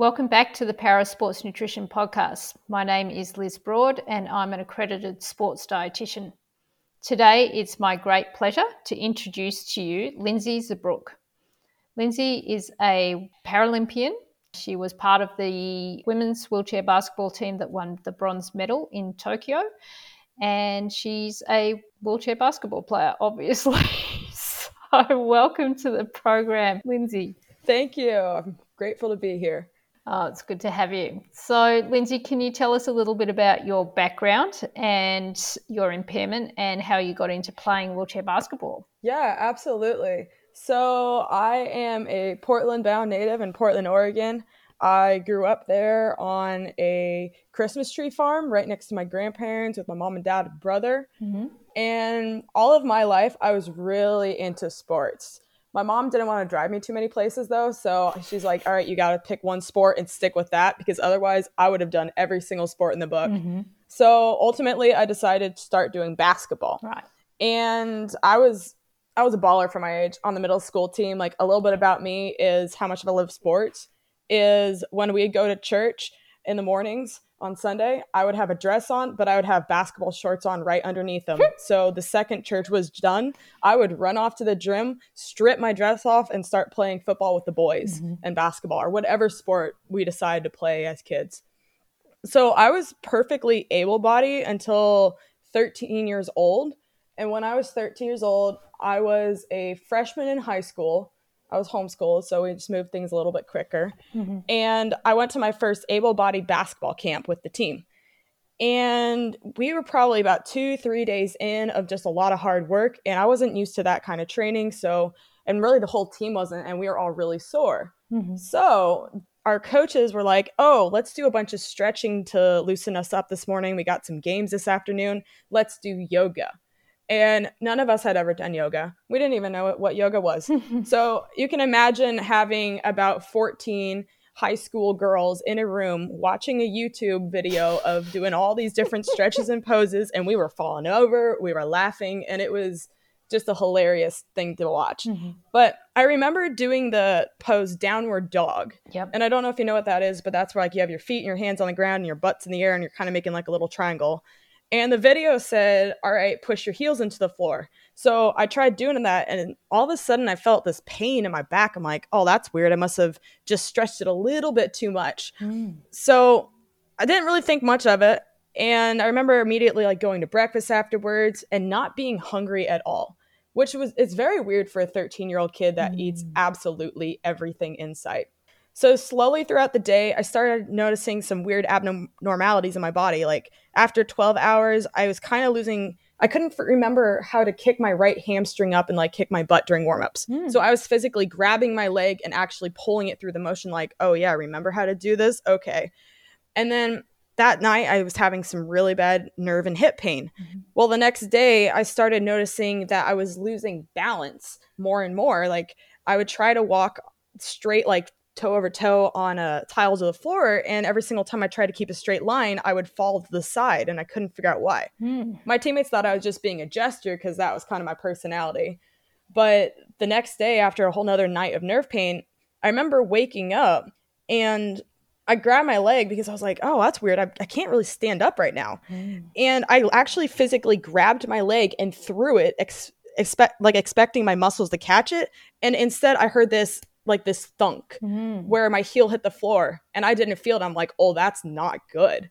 Welcome back to the Para Sports Nutrition Podcast. My name is Liz Broad and I'm an accredited sports dietitian. Today it's my great pleasure to introduce to you Lindsey Zurbrugg. Lindsey is a Paralympian. She was part of the women's wheelchair basketball team that won the bronze medal in Tokyo. And she's a wheelchair basketball player, obviously. so, welcome to the program, Lindsey. Thank you. I'm grateful to be here. Oh, it's good to have you. So, Lindsey, can you tell us a little bit about your background and your impairment and how you got into playing wheelchair basketball? Yeah, absolutely. So, I am a Portland bound native in Portland, Oregon. I grew up there on a Christmas tree farm right next to my grandparents with my mom and dad and brother. Mm-hmm. And all of my life, I was really into sports. My mom didn't want to drive me too many places though, so she's like, "All right, you got to pick one sport and stick with that because otherwise I would have done every single sport in the book." Mm-hmm. So ultimately, I decided to start doing basketball. Right. And I was I was a baller for my age on the middle school team. Like a little bit about me is how much of I love sports is when we go to church in the mornings on Sunday, I would have a dress on, but I would have basketball shorts on right underneath them. so the second church was done, I would run off to the gym, strip my dress off, and start playing football with the boys mm-hmm. and basketball or whatever sport we decided to play as kids. So I was perfectly able bodied until 13 years old. And when I was 13 years old, I was a freshman in high school I was homeschooled, so we just moved things a little bit quicker. Mm-hmm. And I went to my first able bodied basketball camp with the team. And we were probably about two, three days in of just a lot of hard work. And I wasn't used to that kind of training. So, and really the whole team wasn't. And we were all really sore. Mm-hmm. So, our coaches were like, oh, let's do a bunch of stretching to loosen us up this morning. We got some games this afternoon. Let's do yoga and none of us had ever done yoga. We didn't even know what yoga was. so you can imagine having about 14 high school girls in a room watching a YouTube video of doing all these different stretches and poses, and we were falling over, we were laughing, and it was just a hilarious thing to watch. Mm-hmm. But I remember doing the pose downward dog. Yep. And I don't know if you know what that is, but that's where like you have your feet and your hands on the ground and your butts in the air and you're kind of making like a little triangle. And the video said, All right, push your heels into the floor. So I tried doing that, and all of a sudden I felt this pain in my back. I'm like, Oh, that's weird. I must have just stretched it a little bit too much. Mm. So I didn't really think much of it. And I remember immediately like going to breakfast afterwards and not being hungry at all, which was it's very weird for a 13 year old kid that mm. eats absolutely everything in sight. So slowly throughout the day, I started noticing some weird abnormalities in my body. Like after 12 hours, I was kind of losing I couldn't remember how to kick my right hamstring up and like kick my butt during warmups. Mm. So I was physically grabbing my leg and actually pulling it through the motion like, "Oh yeah, remember how to do this? Okay." And then that night I was having some really bad nerve and hip pain. Mm-hmm. Well, the next day I started noticing that I was losing balance more and more. Like I would try to walk straight like toe over toe on a tiles of the floor and every single time i tried to keep a straight line i would fall to the side and i couldn't figure out why. Mm. my teammates thought i was just being a gesture because that was kind of my personality. But the next day after a whole nother night of nerve pain i remember waking up and i grabbed my leg because i was like oh that's weird. I, I can't really stand up right now. Mm. and i actually physically grabbed my leg and threw it ex- expect like expecting my muscles to catch it. And instead i heard this like this thunk mm. where my heel hit the floor and I didn't feel it. I'm like, oh, that's not good.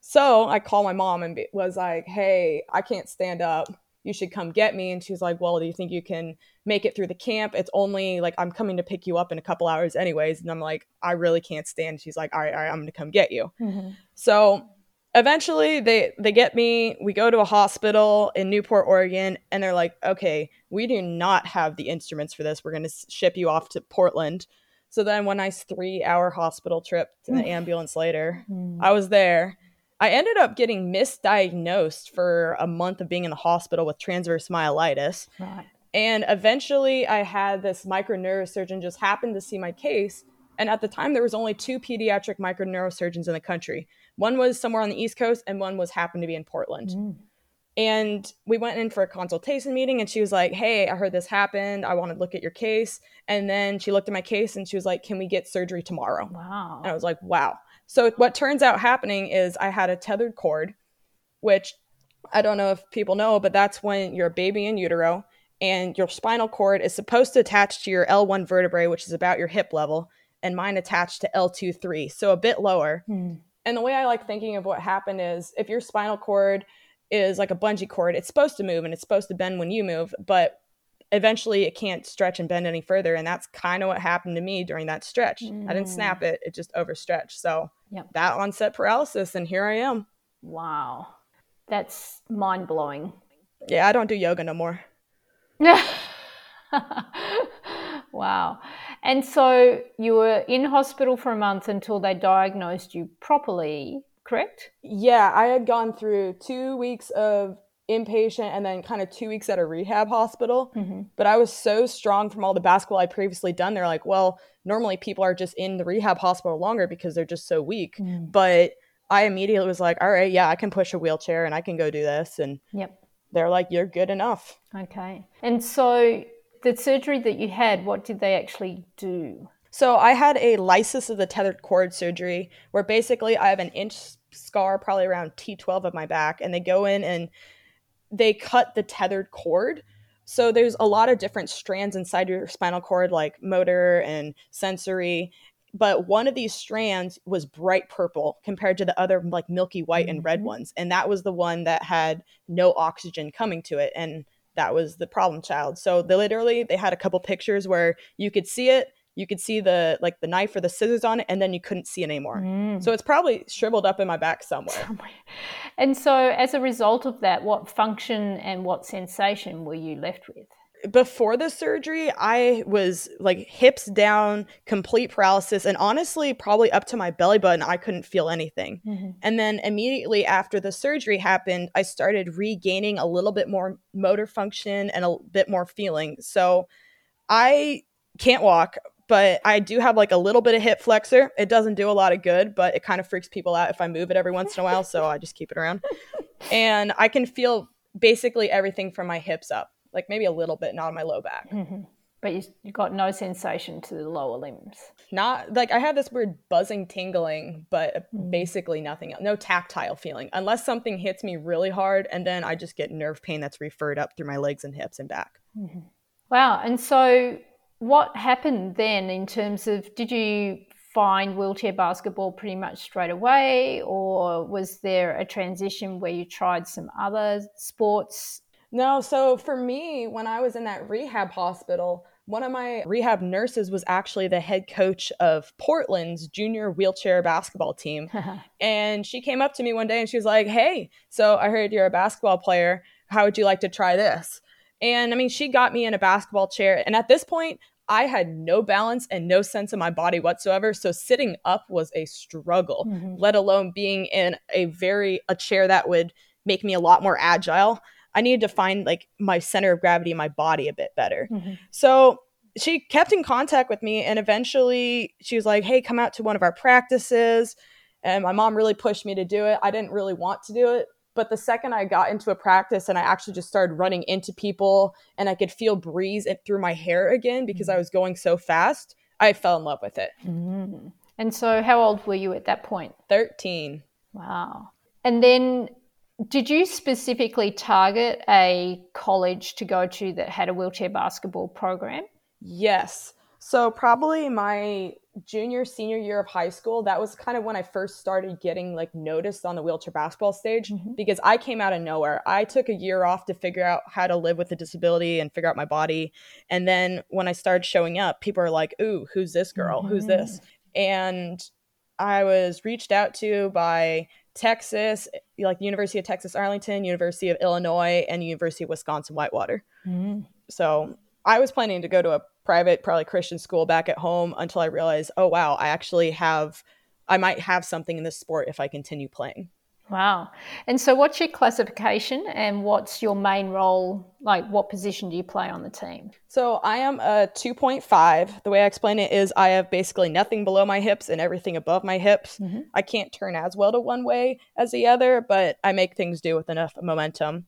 So I called my mom and was like, hey, I can't stand up. You should come get me. And she's like, well, do you think you can make it through the camp? It's only like I'm coming to pick you up in a couple hours, anyways. And I'm like, I really can't stand. She's like, all right, all right, I'm going to come get you. Mm-hmm. So eventually they they get me we go to a hospital in newport oregon and they're like okay we do not have the instruments for this. We're going to ship you off to portland. So then one nice three hour hospital trip to the ambulance later. Hmm. i was there. I ended up getting misdiagnosed for a month of being in the hospital with transverse myelitis. Right. and eventually i had this microneurosurgeon just happen to see my case and at the time there was only two pediatric microneurosurgeons in the country one was somewhere on the East Coast, and one was happened to be in Portland. Mm. And we went in for a consultation meeting and she was like, Hey, I heard this happened. I want to look at your case. And then she looked at my case and she was like, Can we get surgery tomorrow? Wow. And I was like, Wow. So what turns out happening is I had a tethered cord, which I don't know if people know, but that's when you're a baby in utero and your spinal cord is supposed to attach to your L1 vertebrae, which is about your hip level, and mine attached to L2 3, so a bit lower. Hmm. And the way I like thinking of what happened is if your spinal cord is like a bungee cord, it's supposed to move and it's supposed to bend when you move, but eventually it can't stretch and bend any further. And that's kind of what happened to me during that stretch. I didn't mm. snap it, it just overstretched. So Yep. that onset paralysis, and here I am. Wow. That's mind blowing. Yeah, I don't do yoga no more. wow. And so you were in hospital for a month until they diagnosed you properly, correct? Yeah, I had gone through two weeks of inpatient and then kind of two weeks at a rehab hospital. Mm-hmm. But I was so strong from all the basketball I'd previously done. They're like, well, normally people are just in the rehab hospital longer because they're just so weak. Mm. But I immediately was like, all right, yeah, I can push a wheelchair and I can go do this. And Yep. they're like, you're good enough. Okay. And so the surgery that you had, what did they actually do? So I had a lysis of the tethered cord surgery where basically I have an inch scar probably around T12 of my back and they go in and they cut the tethered cord. So there's a lot of different strands inside your spinal cord like motor and sensory, but one of these strands was bright purple compared to the other like milky white and red Mhm. ones and that was the one that had no oxygen coming to it and that was the problem child. So they literally they had a couple pictures where you could see it, you could see the like the knife or the scissors on it, and then you couldn't see it anymore. Mm. So it's probably shriveled up in my back somewhere. And so, as a result of that, what function and what sensation were you left with? Before the surgery, I was like hips down, complete paralysis, and honestly, probably up to my belly button, I couldn't feel anything. Mhm. And then immediately after the surgery happened, I started regaining a little bit more motor function and a bit more feeling. So I can't walk, but I do have like a little bit of hip flexor. It doesn't do a lot of good, but it kind of freaks people out if I move it every once in a while. So I just keep it around. And I can feel basically everything from my hips up, like maybe a little bit, not on my low back. Mhm. But you, you got no sensation to the lower limbs. Not like I have this weird buzzing tingling, but Mm. basically nothing else. No tactile feeling unless something hits me really hard, and then I just get nerve pain that's referred up through my legs and hips and back. Wow. And so, what happened then in terms of did you find wheelchair basketball pretty much straight away, or was there a transition where you tried some other sports? No, so for me, when I was in that rehab hospital, one of my rehab nurses was actually the head coach of Portland's junior wheelchair basketball team. And she came up to me one day and she was like, Hey, so I heard you're a basketball player. How would you like to try this? And I mean, she got me in a basketball chair. And at this point, I had no balance and no sense of my body whatsoever. So sitting up was a struggle, Mhm. let alone being in a very, a chair that would make me a lot more agile. I needed to find like my center of gravity in my body a bit better. Mhm. So she kept in contact with me and eventually she was like, Hey, come out to one of our practices. And my mom really pushed me to do it. I didn't really want to do it. But the second I got into a practice and I actually just started running into people and I could feel breeze it through my hair again because I was going so fast, I fell in love with it. Mhm. And so, how old were you at that point? 13. Wow. And then, did you specifically target a college to go to that had a wheelchair basketball program? Yes. So probably my junior senior year of high school, that was kind of when I first started getting like noticed on the wheelchair basketball stage Mhm. because I came out of nowhere. I took a year off to figure out how to live with a disability and figure out my body. And then when I started showing up, people are like, "Ooh, who's this girl? Who's this?" And I was reached out to by Texas, like the University of Texas Arlington, University of Illinois, and University of Wisconsin Whitewater. Mm. So I was planning to go to a private, probably Christian school back at home until I realized, oh wow, I actually have, I might have something in this sport if I continue playing. Wow. And so, what's your classification and what's your main role? Like, what position do you play on the team? So I am a 2.5. The way I explain it is I have basically nothing below my hips and everything above my hips. Mhm. I can't turn as well to one way as the other, but I make things do with enough momentum.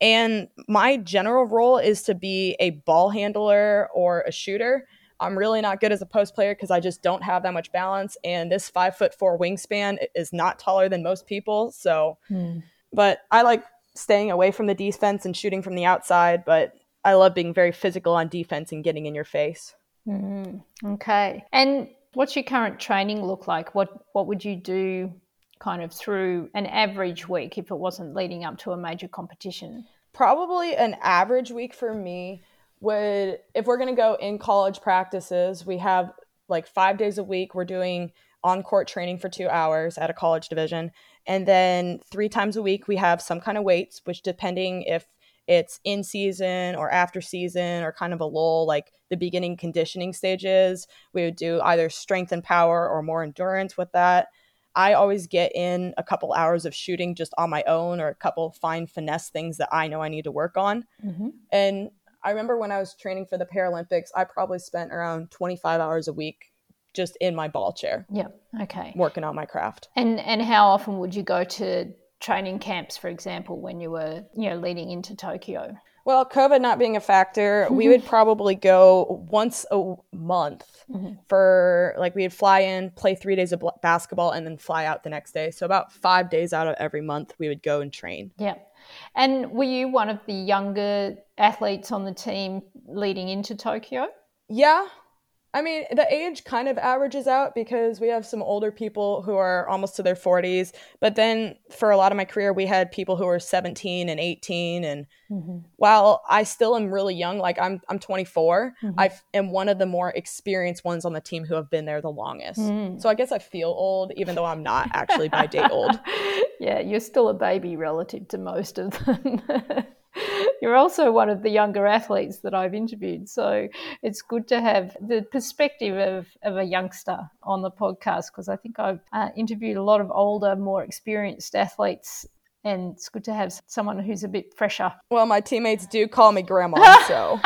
And my general role is to be a ball handler or a shooter. I'm really not good as a post player because I just don't have that much balance. And this five foot four wingspan is not taller than most people. So, hmm. but I like staying away from the defense and shooting from the outside. But I love being very physical on defense and getting in your face. Mm, okay. And what's your current training look like? What What would you do kind of through an average week if it wasn't leading up to a major competition? Probably an average week for me would, if we're going to go in college practices, we have like five days a week, we're doing on court training for two hours at a college division. And then three times a week, we have some kind of weights, which depending if it's in season or after season or kind of a lull, like the beginning conditioning stages, we would do either strength and power or more endurance with that. I always get in a couple hours of shooting just on my own or a couple fine finesse things that I know I need to work on. Mm-hmm. And I remember when I was training for the Paralympics, I probably spent around 25 hours a week just in my ball chair. Yeah. Okay. Working on my craft. And and how often would you go to training camps, for example, when you were, you know, leading into Tokyo? Well, COVID not being a factor, we would probably go once a month mm-hmm. for like we'd fly in, play three days of basketball, and then fly out the next day. So about five days out of every month, we would go and train. Yeah. And were you one of the younger athletes on the team leading into Tokyo? Yeah, I mean, the age kind of averages out because we have some older people who are almost to their 40s. But then for a lot of my career, we had people who were 17 and 18. And mm-hmm. while I still am really young, like I'm, I'm 24, mm-hmm. I am one of the more experienced ones on the team who have been there the longest. Mm. So I guess I feel old, even though I'm not actually by date old. Yeah, you're still a baby relative to most of them. You're also one of the younger athletes that I've interviewed. So it's good to have the perspective of, of a youngster on the podcast because I think I've uh, interviewed a lot of older, more experienced athletes. And it's good to have someone who's a bit fresher. Well, my teammates do call me grandma, so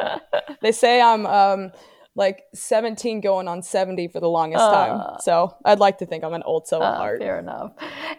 they say I'm um, like 17 going on 70 for the longest uh, time. So I'd like to think I'm an old soul at uh, heart. Fair enough.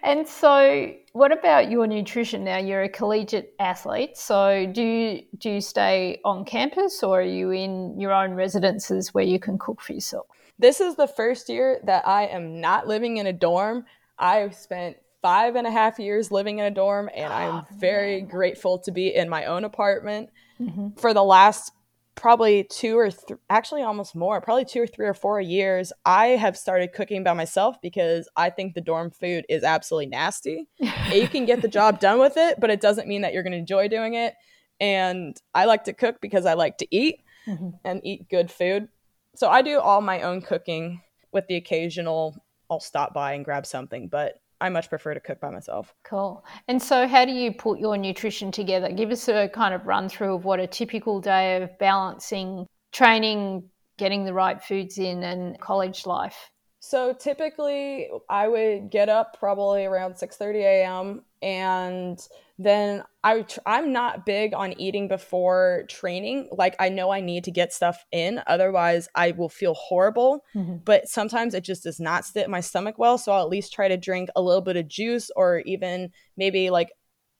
And so, what about your nutrition now? You're a collegiate athlete. So, do you, do you stay on campus or are you in your own residences where you can cook for yourself? This is the first year that I am not living in a dorm. I've spent five and a half years living in a dorm, and I'm oh, very grateful to be in my own apartment. Mm-hmm. For the last probably two or th- actually almost more, probably two or three or four years, I have started cooking by myself because I think the dorm food is absolutely nasty. you can get the job done with it, but it doesn't mean that you're going to enjoy doing it. And I like to cook because I like to eat mm-hmm. and eat good food. So I do all my own cooking with the occasional I'll stop by and grab something, but I much prefer to cook by myself. Cool. And so, how do you put your nutrition together? Give us a kind of run through of what a typical day of balancing training, getting the right foods in, and college life. So typically, I would get up probably around 6:30 a.m. and then I tr- I'm not big on eating before training. Like I know I need to get stuff in, otherwise I will feel horrible. Mm-hmm. But sometimes it just does not sit in my stomach well, so I'll at least try to drink a little bit of juice or even maybe like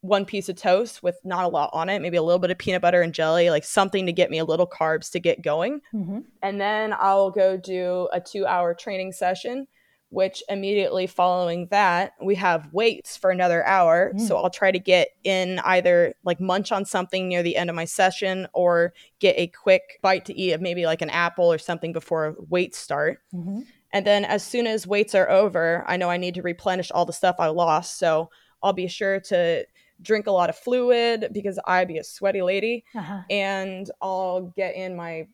one piece of toast with not a lot on it, maybe a little bit of peanut butter and jelly, like something to get me a little carbs to get going. Mm-hmm. And then I'll go do a two hour training session, which immediately following that, we have weights for another hour. Mm. So I'll try to get in either like munch on something near the end of my session or get a quick bite to eat of maybe like an apple or something before weights start. Mm-hmm. And then as soon as weights are over, I know I need to replenish all the stuff I lost. So I'll be sure to drink a lot of fluid because I be a sweaty lady, uh-huh. and I'll get in my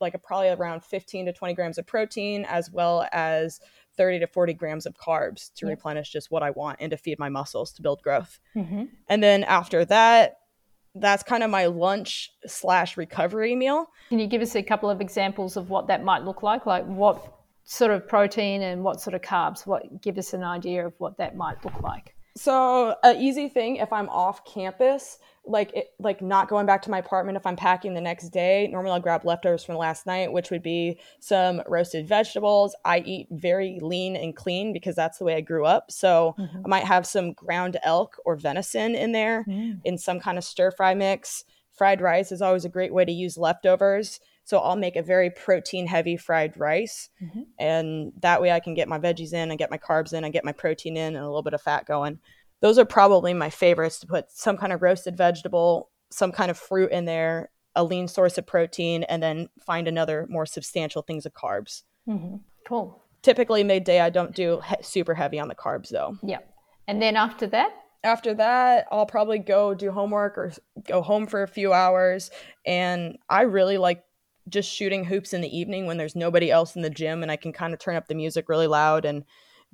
like a, probably around 15 to 20 grams of protein as well as 30 to 40 grams of carbs to yeah. replenish just what I want and to feed my muscles to build growth. Mm-hmm. And then after that, that's kind of my lunch slash recovery meal. Can you give us a couple of examples of what that might look like? Like what sort of protein and what sort of carbs? What give us an idea of what that might look like? So, an easy thing if I'm off campus, like it, like not going back to my apartment if I'm packing the next day. Normally, I'll grab leftovers from last night, which would be some roasted vegetables. I eat very lean and clean because that's the way I grew up. So, mm-hmm. I might have some ground elk or venison in there mm. in some kind of stir fry mix. Fried rice is always a great way to use leftovers. So I'll make a very protein heavy fried rice. Mm-hmm. And that way I can get my veggies in and get my carbs in and get my protein in and a little bit of fat going. Those are probably my favorites to put some kind of roasted vegetable, some kind of fruit in there, a lean source of protein, and then find another more substantial things of carbs. Mm-hmm. Cool. Typically, midday, I don't do he- super heavy on the carbs though. Yeah. And then after that? After that, I'll probably go do homework or go home for a few hours. And I really like just shooting hoops in the evening when there's nobody else in the gym and I can kind of turn up the music really loud and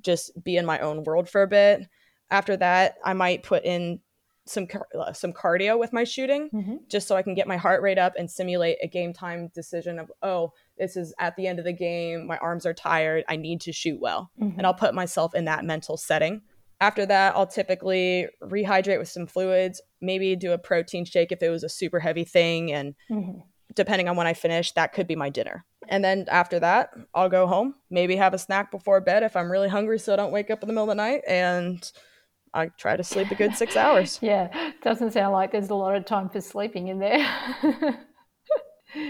just be in my own world for a bit. After that, I might put in some uh, some cardio with my shooting mm-hmm. just so I can get my heart rate up and simulate a game time decision of oh this is at the end of the game my arms are tired I need to shoot well mm-hmm. and I'll put myself in that mental setting after that I'll typically rehydrate with some fluids maybe do a protein shake if it was a super heavy thing and mm-hmm depending on when I finish, that could be my dinner. And then after that, I'll go home, maybe have a snack before bed if I'm really hungry so I don't wake up in the middle of the night. And I try to sleep a good six hours. yeah, doesn't sound like there's a lot of time for sleeping in there.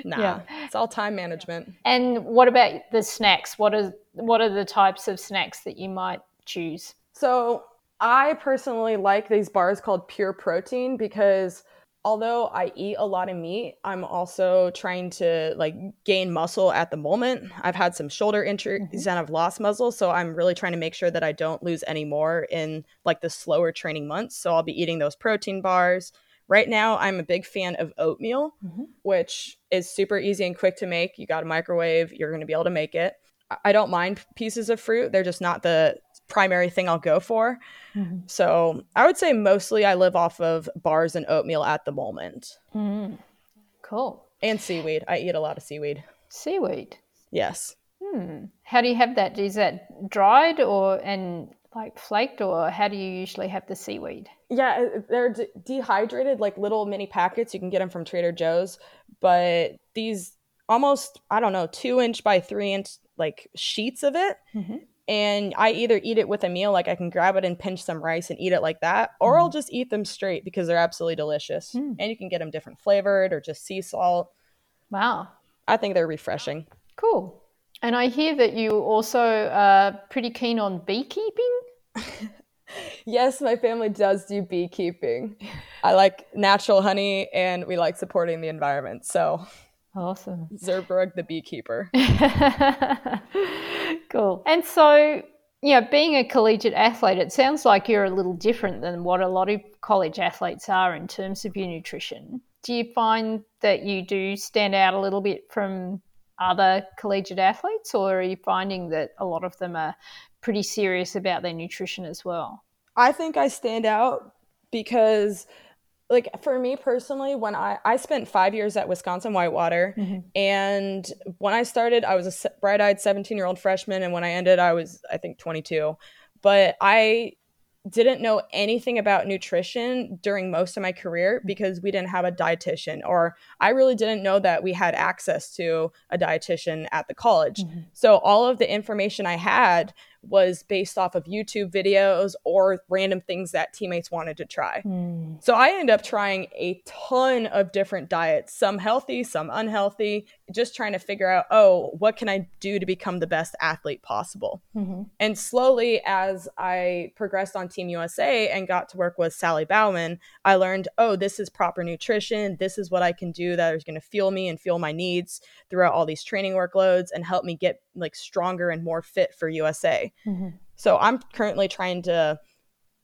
nah, yeah. it's all time management. And what about the snacks? What are what are the types of snacks that you might choose? So I personally like these bars called Pure Protein because although I eat a lot of meat, I'm also trying to like gain muscle at the moment. I've had some shoulder injuries mm-hmm. and I've lost muscle, so I'm really trying to make sure that I don't lose any more in like the slower training months. So I'll be eating those protein bars. Right now, I'm a big fan of oatmeal, mm-hmm. which is super easy and quick to make. You got a microwave, you're going to be able to make it. I don't mind pieces of fruit. They're just not the primary thing I'll go for. Mm-hmm. So I would say mostly I live off of bars and oatmeal at the moment. Mm-hmm. Cool. And seaweed. I eat a lot of seaweed. Seaweed. Yes. Hmm. How do you have that? Is that dried or and like flaked, or how do you usually have the seaweed? Yeah, uh, they're de- dehydrated, like little mini packets. You can get them from Trader Joe's, but these almost I don't know two inch by three inch like sheets of it. Mm-hmm and I either eat it with a meal, like I can grab it and pinch some rice and eat it like that, or mm. I'll just eat them straight because they're absolutely delicious. Mm. And you can get them different flavored or just sea salt. Wow. I think they're refreshing. Cool. And I hear that you also are pretty keen on beekeeping. yes, my family does do beekeeping. I like natural honey and we like supporting the environment. So awesome. Zurbrugg the beekeeper. cool. And so, you know, being a collegiate athlete, it sounds like you're a little different than what a lot of college athletes are in terms of your nutrition. Do you find that you do stand out a little bit from other collegiate athletes, or are you finding that a lot of them are pretty serious about their nutrition as well? I think I stand out because like for me personally when i i spent five years at wisconsin whitewater mm-hmm. and when i started i was a bright-eyed 17 year old freshman and when i ended i was i think 22 but i didn't know anything about nutrition during most of my career because we didn't have a dietitian or I really didn't know that we had access to a dietitian at the college. Mm-hmm. So all of the information I had was based off of YouTube videos or random things that teammates wanted to try. Mm. So I ended up trying a ton of different diets, some healthy, some unhealthy, just trying to figure out, oh, what can I do to become the best athlete possible? Mm-hmm. And slowly, as I progressed on Team USA and got to work with Sally Bauman, I learned, oh, this is proper nutrition. This is what I can do that is going to fuel me and fuel my needs throughout all these training workloads and help me get like stronger and more fit for USA. Mm-hmm. So I'm currently trying to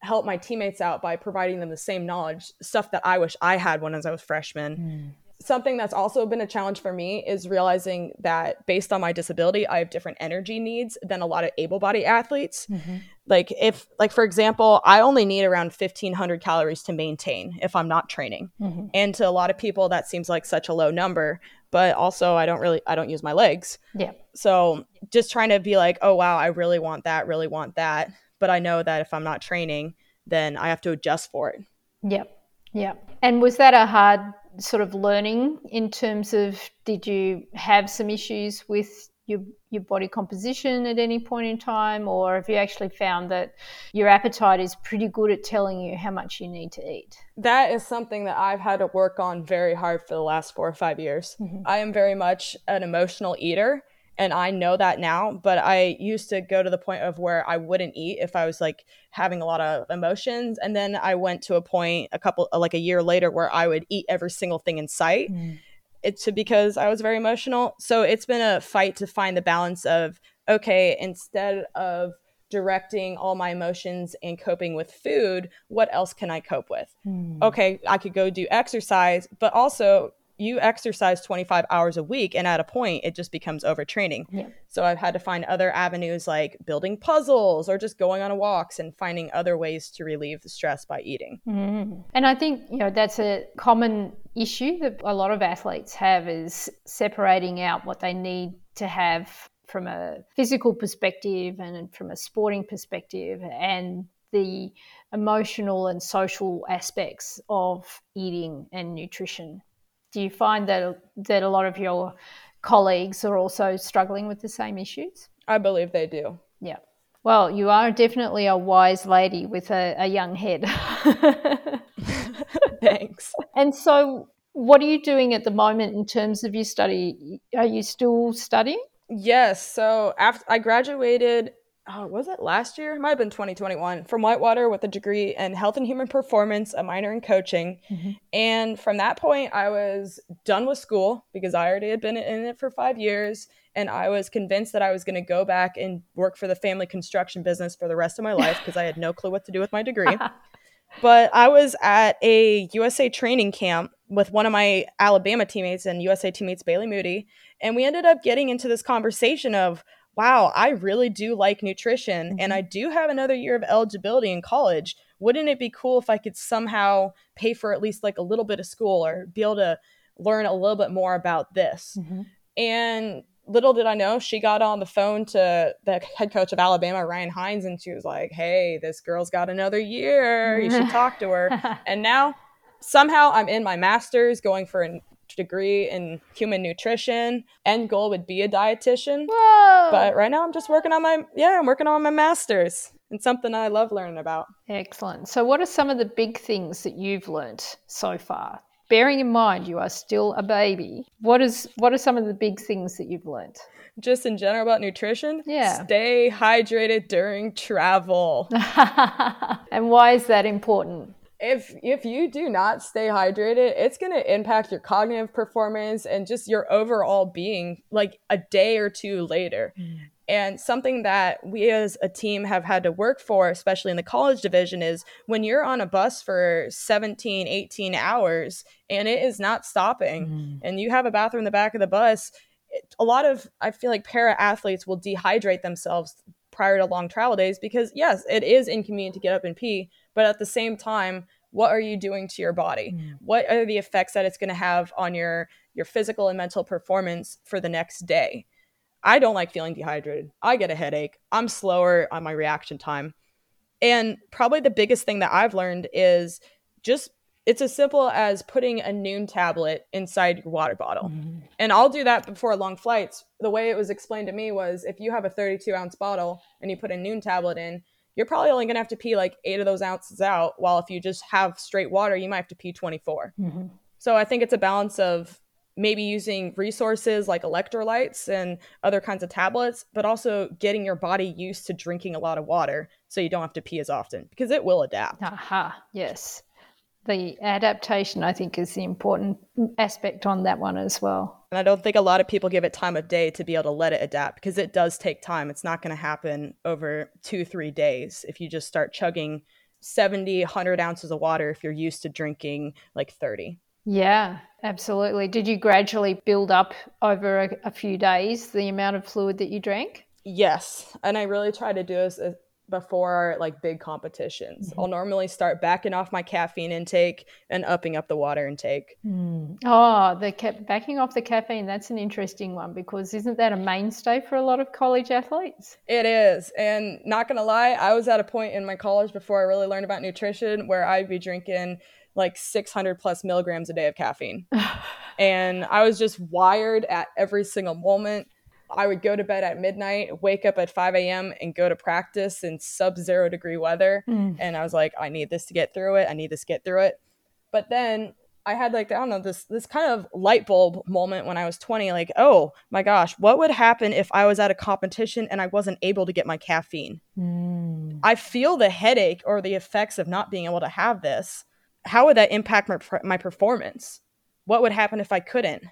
help my teammates out by providing them the same knowledge, stuff that I wish I had when I was a freshman. Mm. Something that's also been a challenge for me is realizing that based on my disability, I have different energy needs than a lot of able-bodied athletes. Mm-hmm. Like if like for example, I only need around 1500 calories to maintain if I'm not training. Mm-hmm. And to a lot of people that seems like such a low number, but also I don't really I don't use my legs. Yeah. So just trying to be like, oh wow, I really want that, really want that. But I know that if I'm not training, then I have to adjust for it. Yep. Yep. And was that a hard sort of learning in terms of did you have some issues with your your body composition at any point in time? Or have you actually found that your appetite is pretty good at telling you how much you need to eat? That is something that i've had to work on very hard for the last four or five years. Mm-hmm. i am very much an emotional eater and I know that now, but I used to go to the point of where I wouldn't eat if I was like having a lot of emotions. And then I went to a point a couple, like a year later, where I would eat every single thing in sight. Mm it's because I was very emotional. So it's been a fight to find the balance of okay, instead of directing all my emotions and coping with food, what else can I cope with? Hmm. Okay, I could go do exercise, but also you exercise 25 hours a week and at a point it just becomes overtraining. Yeah. So I've had to find other avenues like building puzzles or just going on walks and finding other ways to relieve the stress by eating. Mm. And I think, you know, that's a common issue that a lot of athletes have is separating out what they need to have from a physical perspective and from a sporting perspective and the emotional and social aspects of eating and nutrition do you find that that a lot of your colleagues are also struggling with the same issues? I believe they do. Yeah. Well, you are definitely a wise lady with a, a young head. Thanks. And so, what are you doing at the moment in terms of your study? Are you still studying? Yes. So after I graduated oh, was it last year? It might have been 2021 from Whitewater with a degree in health and human performance, a minor in coaching. Mm-hmm. And from that point, I was done with school because I already had been in it for five years. And I was convinced that I was going to go back and work for the family construction business for the rest of my life because I had no clue what to do with my degree. but I was at a USA training camp with one of my Alabama teammates and USA teammates, Bailey Moody. And we ended up getting into this conversation of, wow, I really do like nutrition mm-hmm. and I do have another year of eligibility in college. Wouldn't it be cool if I could somehow pay for at least like a little bit of school or be able to learn a little bit more about this? Mm-hmm. And little did I know, she got on the phone to the head coach of Alabama, Ryan Haynes, and she was like, Hey, this girl's got another year. You should talk to her. and now somehow I'm in my master's going for an degree in human nutrition. End goal would be a dietitian. Whoa. But right now I'm just working on my yeah, I'm working on my masters. and something I love learning about. Excellent. So what are some of the big things that you've learned so far? Bearing in mind you are still a baby, what is what are some of the big things that you've learned? Just in general about nutrition? Yeah. Stay hydrated during travel. and why is that important? If if you do not stay hydrated, it's going to impact your cognitive performance and just your overall being like a day or two later. Mm. And something that we as a team have had to work for, especially in the college division, is when you're on a bus for 17, 18 hours and it is not stopping mm. and you have a bathroom in the back of the bus, it, a lot of, I feel like para athletes will dehydrate themselves prior to long travel days because, yes, it is inconvenient to get up and pee, but at the same time what are you doing to your body mm. what are the effects that it's going to have on your your physical and mental performance for the next day i don't like feeling dehydrated i get a headache i'm slower on my reaction time and probably the biggest thing that i've learned is just it's as simple as putting a Nuun tablet inside your water bottle. Mm-hmm. And I'll do that before long flights. The way it was explained to me was if you have a 32 ounce bottle and you put a Nuun tablet in, you're probably only going to have to pee like eight of those ounces out. While if you just have straight water, you might have to pee 24. Mm-hmm. So I think it's a balance of maybe using resources like electrolytes and other kinds of tablets, but also getting your body used to drinking a lot of water so you don't have to pee as often because it will adapt. Aha, yes. The adaptation, I think, is the important aspect on that one as well. And I don't think a lot of people give it time of day to be able to let it adapt because it does take time. It's not going to happen over two, three days if you just start chugging 70, 100 ounces of water if you're used to drinking like 30. Yeah, absolutely. Did you gradually build up over a, a few days the amount of fluid that you drank? Yes. And I really try to do as, before like big competitions. Mm-hmm. I'll normally start backing off my caffeine intake and upping up the water intake. Oh, the ca- backing off the caffeine, that's an interesting one because isn't that a mainstay for a lot of college athletes? It is. And not going to lie, I was at a point in my college before I really learned about nutrition where I'd be drinking like 600 plus milligrams a day of caffeine. and I was just wired at every single moment. I would go to bed at midnight, wake up at 5 a.m., and go to practice in sub zero degree weather. Mm. And I was like, I need this to get through it. I need this to get through it. But then I had like, I don't know, this this kind of light bulb moment when I was 20, like, oh my gosh, what would happen if I was at a competition and I wasn't able to get my caffeine? Mm. I feel the headache or the effects of not being able to have this. How would that impact my, my performance? What would happen if I couldn't?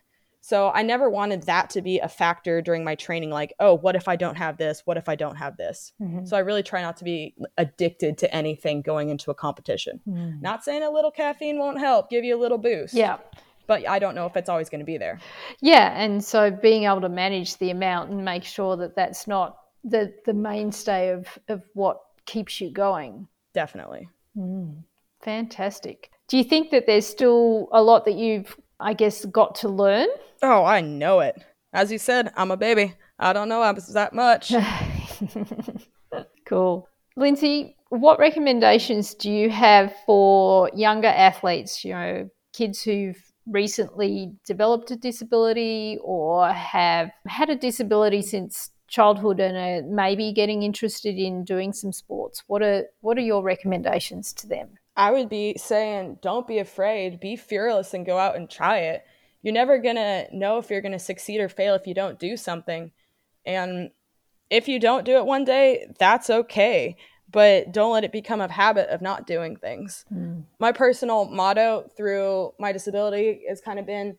So I never wanted that to be a factor during my training. Like, oh, what if I don't have this? What if I don't have this? Mhm. So I really try not to be addicted to anything going into a competition. Mm. Not saying a little caffeine won't help, give you a little boost. Yeah. But I don't know if it's always going to be there. Yeah, and so being able to manage the amount and make sure that that's not the the mainstay of of what keeps you going. Definitely. Mm. Fantastic. Do you think that there's still a lot that you've, I guess, got to learn? Oh, I know it. As you said, I'm a baby. I don't know that much. cool. Lindsey, what recommendations do you have for younger athletes, you know, kids who've recently developed a disability or have had a disability since childhood and are maybe getting interested in doing some sports? What are what are your recommendations to them? I would be saying, don't be afraid, be fearless and go out and try it. You're never going to know if you're going to succeed or fail if you don't do something. And if you don't do it one day, that's okay. But don't let it become a habit of not doing things. Mm. My personal motto through my disability has kind of been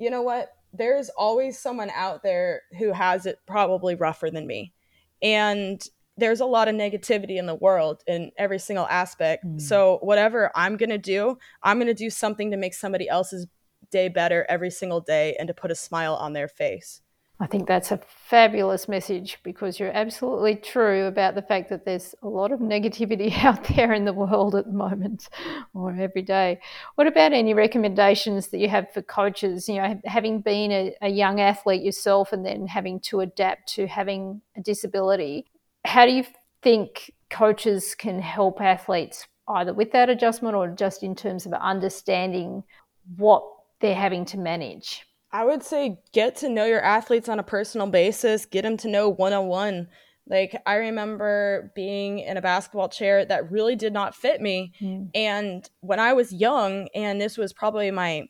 you know what? There's always someone out there who has it probably rougher than me. And there's a lot of negativity in the world in every single aspect. Mm. So whatever I'm going to do, I'm going to do something to make somebody else's day better every single day and to put a smile on their face. I think that's a fabulous message because you're absolutely true about the fact that there's a lot of negativity out there in the world at the moment or every day. What about any recommendations that you have for coaches? You know, having been a, a young athlete yourself and then having to adapt to having a disability, how do you think coaches can help athletes either with that adjustment or just in terms of understanding what they're having to manage? I would say get to know your athletes on a personal basis, get them to know one on one. Like, I remember being in a basketball chair that really did not fit me. Mm. And when I was young, and this was probably my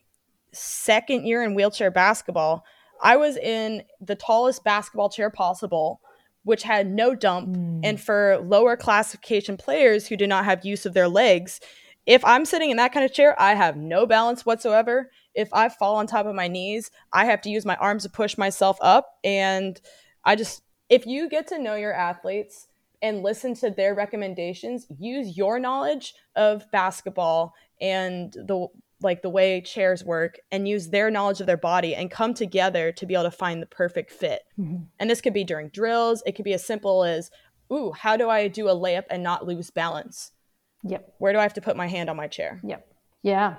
second year in wheelchair basketball, I was in the tallest basketball chair possible, which had no dump. Mm. And for lower classification players who do not have use of their legs, if I'm sitting in that kind of chair, I have no balance whatsoever. If I fall on top of my knees, I have to use my arms to push myself up. And I just, if you get to know your athletes and listen to their recommendations, use your knowledge of basketball and the like the way chairs work and use their knowledge of their body and come together to be able to find the perfect fit. Mhm. And this could be during drills. It could be as simple as, ooh, how do I do a layup and not lose balance? Yep. Where do I have to put my hand on my chair? Yep. Yeah.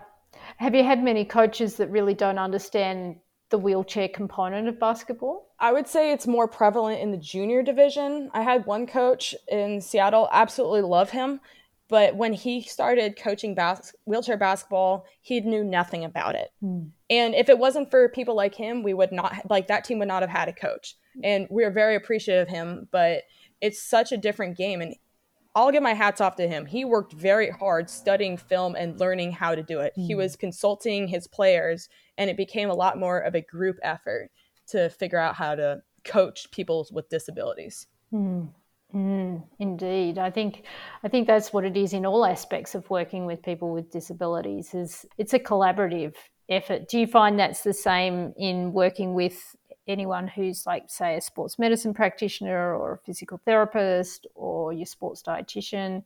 Have you had many coaches that really don't understand the wheelchair component of basketball? I would say it's more prevalent in the junior division. I had one coach in Seattle, absolutely love him, but when he started coaching bas- wheelchair basketball, he knew nothing about it. Mm. And if it wasn't for people like him, we would not like that team would not have had a coach. And we're very appreciative of him, but it's such a different game and I'll give my hats off to him. He worked very hard studying film and learning how to do it. He Mm. was consulting his players, and it became a lot more of a group effort to figure out how to coach people with disabilities. Mm. Mm, indeed, I think I think that's what it is in all aspects of working with people with disabilities. Is it's a collaborative effort. Do you find that's the same in working with anyone who's like, say, a sports medicine practitioner or a physical therapist or your sports dietitian?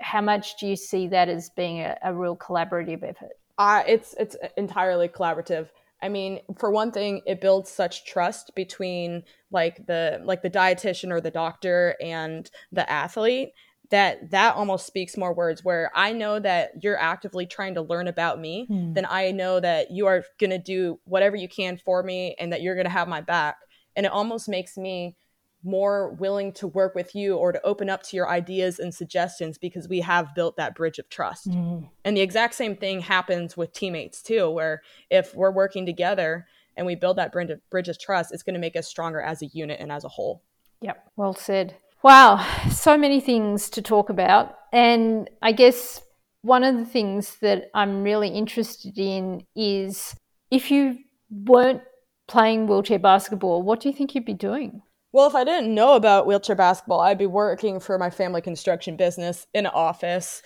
How much do you see that as being a, a real collaborative effort? Uh, it's it's entirely collaborative. I mean, for one thing, it builds such trust between like the like the dietitian or the doctor and the athlete that that almost speaks more words where I know that you're actively trying to learn about me, mm. then I know that you are going to do whatever you can for me and that you're going to have my back. And it almost makes me more willing to work with you or to open up to your ideas and suggestions because we have built that bridge of trust. Mm. And the exact same thing happens with teammates too, where if we're working together and we build that bridge of, bridge of trust, it's going to make us stronger as a unit and as a whole. Yep, well said. Wow, so many things to talk about. And I guess one of the things that I'm really interested in is if you weren't playing wheelchair basketball, what do you think you'd be doing? Well, if I didn't know about wheelchair basketball, I'd be working for my family construction business in an office,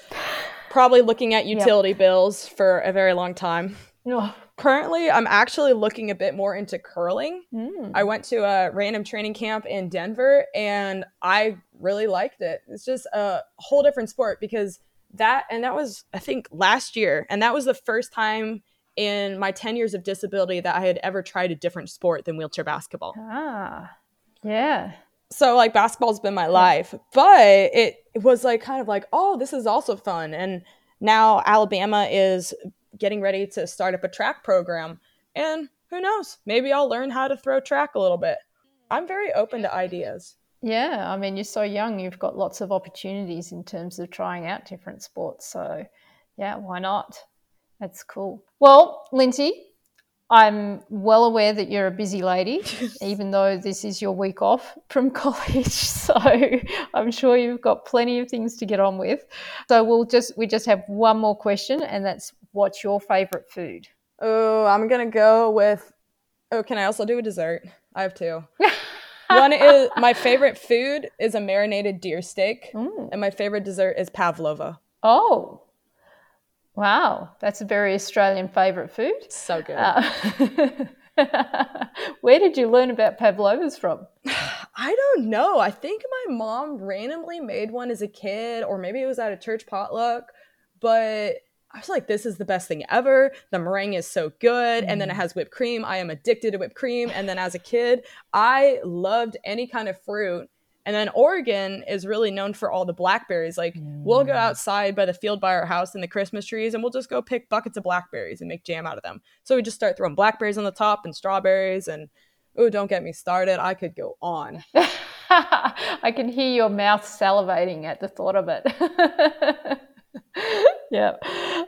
probably looking at utility yep. bills for a very long time. No. Currently, I'm actually looking a bit more into curling. Mm. I went to a random training camp in Denver and I really liked it. It's just a whole different sport because that, and that was, I think, last year. And that was the first time in my 10 years of disability that I had ever tried a different sport than wheelchair basketball. Ah. Yeah. So like basketball's been my life, but it, it was like kind of like, oh, this is also fun. And now Alabama is getting ready to start up a track program. And who knows? Maybe I'll learn how to throw track a little bit. I'm very open to ideas. Yeah, I mean, you're so young, you've got lots of opportunities in terms of trying out different sports. So, yeah, why not? That's cool. Well, Lindsey, I'm well aware that you're a busy lady, even though this is your week off from college. So I'm sure you've got plenty of things to get on with. So we'll just we just have one more question, and that's what's your favorite food? Oh, I'm gonna go with. Oh, can I also do a dessert? I have two. one is my favorite food is a marinated deer steak, mm. and my favorite dessert is pavlova. Oh, Wow, that's a very Australian favourite food. So good. Uh, where did you learn about pavlovas from? I don't know. I think my mom randomly made one as a kid, or maybe it was at a church potluck. But I was like, this is the best thing ever. The meringue is so good. Mm. And then it mm. has whipped cream. I am addicted to whipped cream. And then as a kid, I loved any kind of fruit and then Oregon is really known for all the blackberries. Like mm. we'll go outside by the field by our house and the Christmas trees and we'll just go pick buckets of blackberries and make jam out of them. So we just start throwing blackberries on the top and strawberries and oh, don't get me started. I could go on. I can hear your mouth salivating at the thought of it. yeah.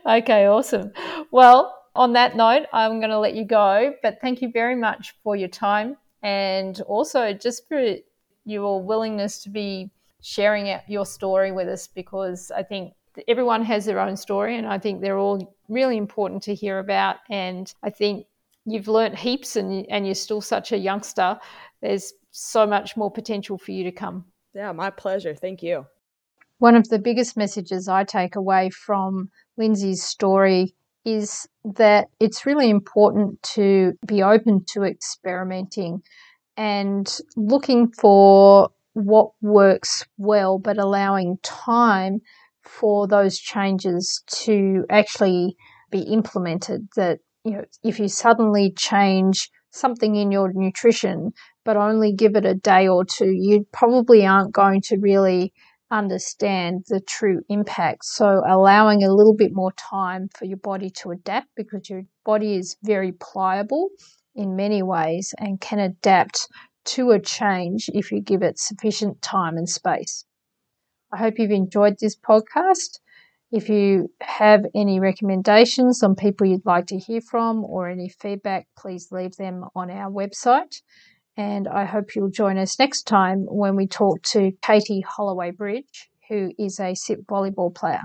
Okay, awesome. Well, on that note, I'm going to let you go, but thank you very much for your time and also just for your willingness to be sharing out your story with us because I think everyone has their own story and I think they're all really important to hear about. And I think you've learnt heaps and, and you're still such a youngster. There's so much more potential for you to come. Yeah, my pleasure. Thank you. One of the biggest messages I take away from Lindsey's story is that it's really important to be open to experimenting and looking for what works well, but allowing time for those changes to actually be implemented. That, you know, if you suddenly change something in your nutrition, but only give it a day or two, you probably aren't going to really understand the true impact. So, allowing a little bit more time for your body to adapt because your body is very pliable in many ways and can adapt to a change if you give it sufficient time and space. I hope you've enjoyed this podcast. If you have any recommendations on people you'd like to hear from or any feedback, please leave them on our website. And I hope you'll join us next time when we talk to Katie Holloway Bridge, who is a sit volleyball player.